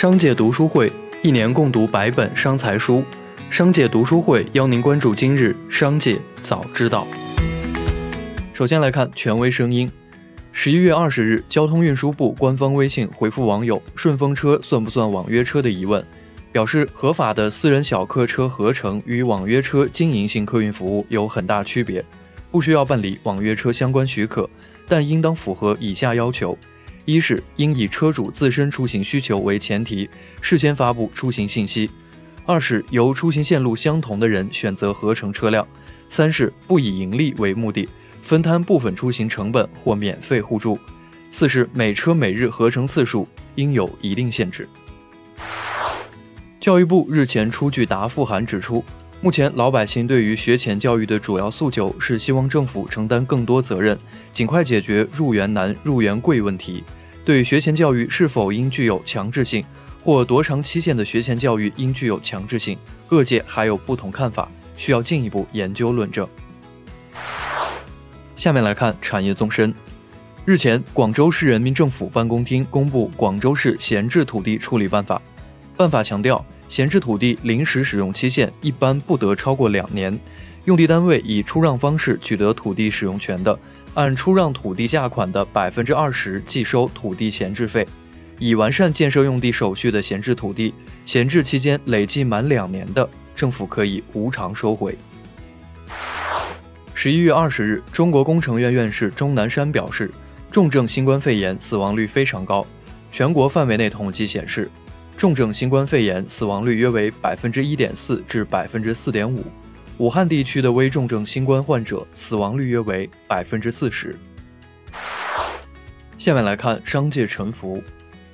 商界读书会一年共读百本商财书。商界读书会邀您关注今日商界早知道。首先来看权威声音。十一月二十日，交通运输部官方微信回复网友“顺风车算不算网约车”的疑问，表示合法的私人小客车合成与网约车经营性客运服务有很大区别，不需要办理网约车相关许可，但应当符合以下要求。一是应以车主自身出行需求为前提，事先发布出行信息；二是由出行线路相同的人选择合成车辆；三是不以盈利为目的，分摊部分出行成本或免费互助；四是每车每日合成次数应有一定限制。教育部日前出具答复函指出，目前老百姓对于学前教育的主要诉求是希望政府承担更多责任，尽快解决入园难、入园贵问题。对学前教育是否应具有强制性，或多长期限的学前教育应具有强制性，各界还有不同看法，需要进一步研究论证。下面来看产业纵深。日前，广州市人民政府办公厅公布《广州市闲置土地处理办法》，办法强调，闲置土地临时使用期限一般不得超过两年，用地单位以出让方式取得土地使用权的。按出让土地价款的百分之二十计收土地闲置费，已完善建设用地手续的闲置土地，闲置期间累计满两年的，政府可以无偿收回。十一月二十日，中国工程院院士钟南山表示，重症新冠肺炎死亡率非常高。全国范围内统计显示，重症新冠肺炎死亡率约为百分之一点四至百分之四点五。武汉地区的危重症新冠患者死亡率约为百分之四十。下面来看商界沉浮。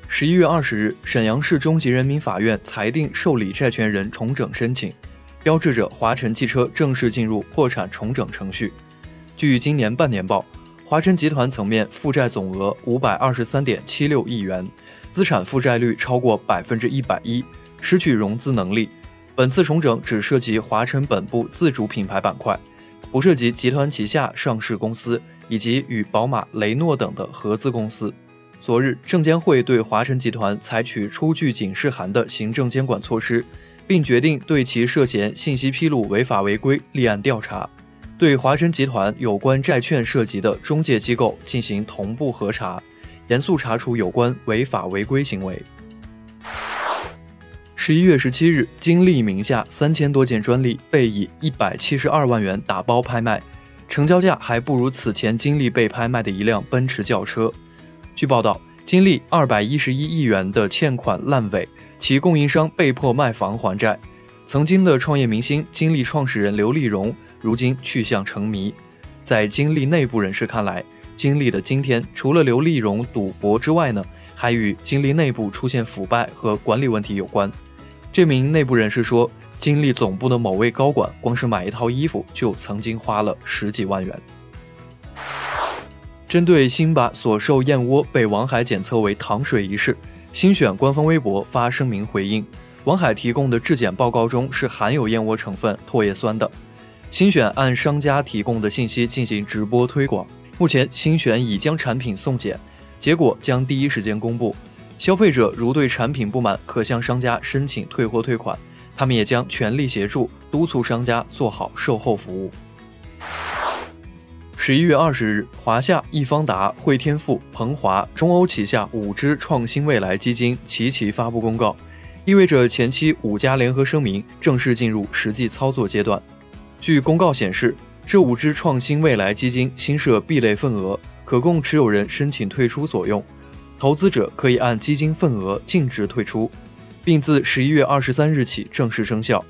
十一月二十日，沈阳市中级人民法院裁定受理债权人重整申请，标志着华晨汽车正式进入破产重整程序。据今年半年报，华晨集团层面负债总额五百二十三点七六亿元，资产负债率超过百分之一百一，失去融资能力。本次重整只涉及华晨本部自主品牌板块，不涉及集团旗下上市公司以及与宝马、雷诺等的合资公司。昨日，证监会对华晨集团采取出具警示函的行政监管措施，并决定对其涉嫌信息披露违法违规立案调查，对华晨集团有关债券涉及的中介机构进行同步核查，严肃查处有关违法违规行为。十一月十七日，金立名下三千多件专利被以一百七十二万元打包拍卖，成交价还不如此前金立被拍卖的一辆奔驰轿车。据报道，金立二百一十一亿元的欠款烂尾，其供应商被迫卖房还债。曾经的创业明星金立创始人刘立荣，如今去向成谜。在金立内部人士看来，金立的今天除了刘立荣赌博之外呢，还与金立内部出现腐败和管理问题有关。这名内部人士说，金立总部的某位高管光是买一套衣服就曾经花了十几万元。针对辛巴所售燕窝被王海检测为糖水一事，新选官方微博发声明回应：王海提供的质检报告中是含有燕窝成分唾液酸的。新选按商家提供的信息进行直播推广，目前新选已将产品送检，结果将第一时间公布。消费者如对产品不满，可向商家申请退货退款，他们也将全力协助，督促商家做好售后服务。十一月二十日，华夏、易方达、汇添富、鹏华、中欧旗下五只创新未来基金齐齐发布公告，意味着前期五家联合声明正式进入实际操作阶段。据公告显示，这五只创新未来基金新设 B 类份额，可供持有人申请退出所用。投资者可以按基金份额净值退出，并自十一月二十三日起正式生效。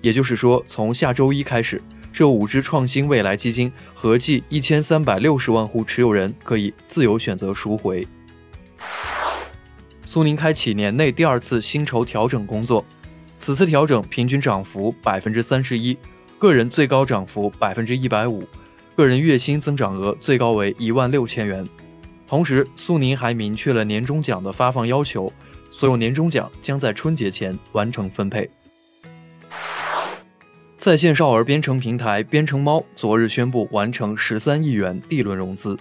也就是说，从下周一开始，这五只创新未来基金合计一千三百六十万户持有人可以自由选择赎回。苏宁开启年内第二次薪酬调整工作，此次调整平均涨幅百分之三十一，个人最高涨幅百分之一百五，个人月薪增长额最高为一万六千元。同时，苏宁还明确了年终奖的发放要求，所有年终奖将在春节前完成分配。在线少儿编程平台编程猫昨日宣布完成十三亿元 D 轮融资，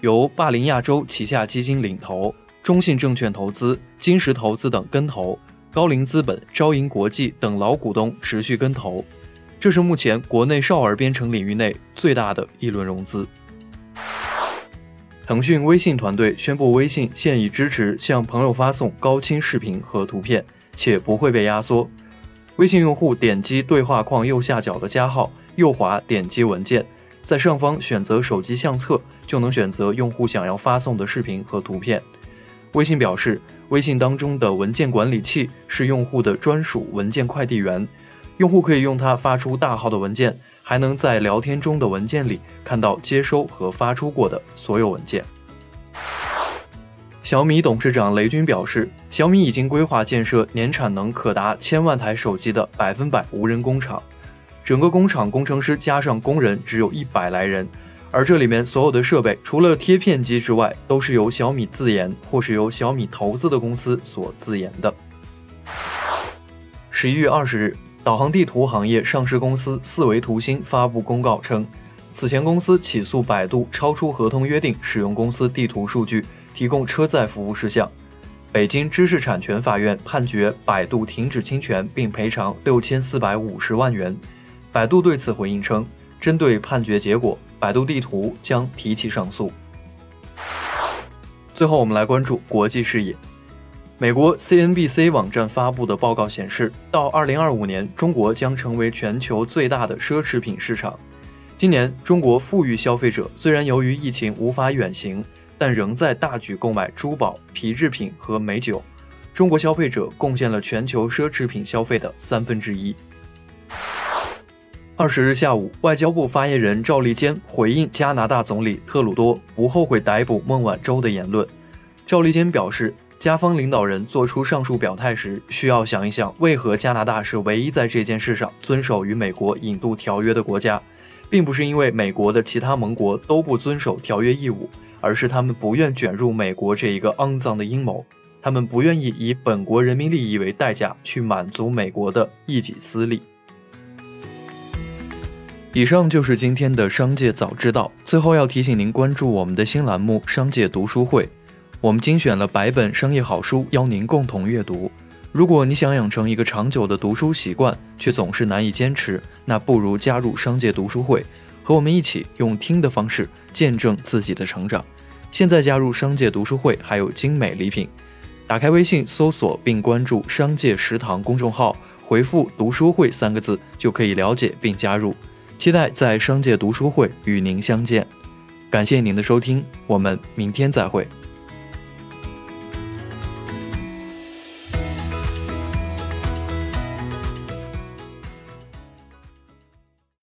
由霸凌亚洲旗下基金领投，中信证券投资、金石投资等跟投，高瓴资本、招银国际等老股东持续跟投。这是目前国内少儿编程领域内最大的一轮融资。腾讯微信团队宣布，微信现已支持向朋友发送高清视频和图片，且不会被压缩。微信用户点击对话框右下角的加号，右滑点击文件，在上方选择手机相册，就能选择用户想要发送的视频和图片。微信表示，微信当中的文件管理器是用户的专属文件快递员，用户可以用它发出大号的文件。还能在聊天中的文件里看到接收和发出过的所有文件。小米董事长雷军表示，小米已经规划建设年产能可达千万台手机的百分百无人工厂，整个工厂工程师加上工人只有一百来人，而这里面所有的设备除了贴片机之外，都是由小米自研或是由小米投资的公司所自研的。十一月二十日。导航地图行业上市公司四维图新发布公告称，此前公司起诉百度超出合同约定使用公司地图数据提供车载服务事项。北京知识产权法院判决百度停止侵权并赔偿六千四百五十万元。百度对此回应称，针对判决结果，百度地图将提起上诉。最后，我们来关注国际视野。美国 CNBC 网站发布的报告显示，到2025年，中国将成为全球最大的奢侈品市场。今年，中国富裕消费者虽然由于疫情无法远行，但仍在大举购买珠宝、皮制品和美酒。中国消费者贡献了全球奢侈品消费的三分之一。二十日下午，外交部发言人赵立坚回应加拿大总理特鲁多不后悔逮捕孟晚舟的言论。赵立坚表示。加方领导人做出上述表态时，需要想一想，为何加拿大是唯一在这件事上遵守与美国引渡条约的国家，并不是因为美国的其他盟国都不遵守条约义务，而是他们不愿卷入美国这一个肮脏的阴谋，他们不愿意以本国人民利益为代价去满足美国的一己私利。以上就是今天的商界早知道，最后要提醒您关注我们的新栏目《商界读书会》。我们精选了百本商业好书，邀您共同阅读。如果你想养成一个长久的读书习惯，却总是难以坚持，那不如加入商界读书会，和我们一起用听的方式见证自己的成长。现在加入商界读书会，还有精美礼品。打开微信搜索并关注“商界食堂”公众号，回复“读书会”三个字就可以了解并加入。期待在商界读书会与您相见。感谢您的收听，我们明天再会。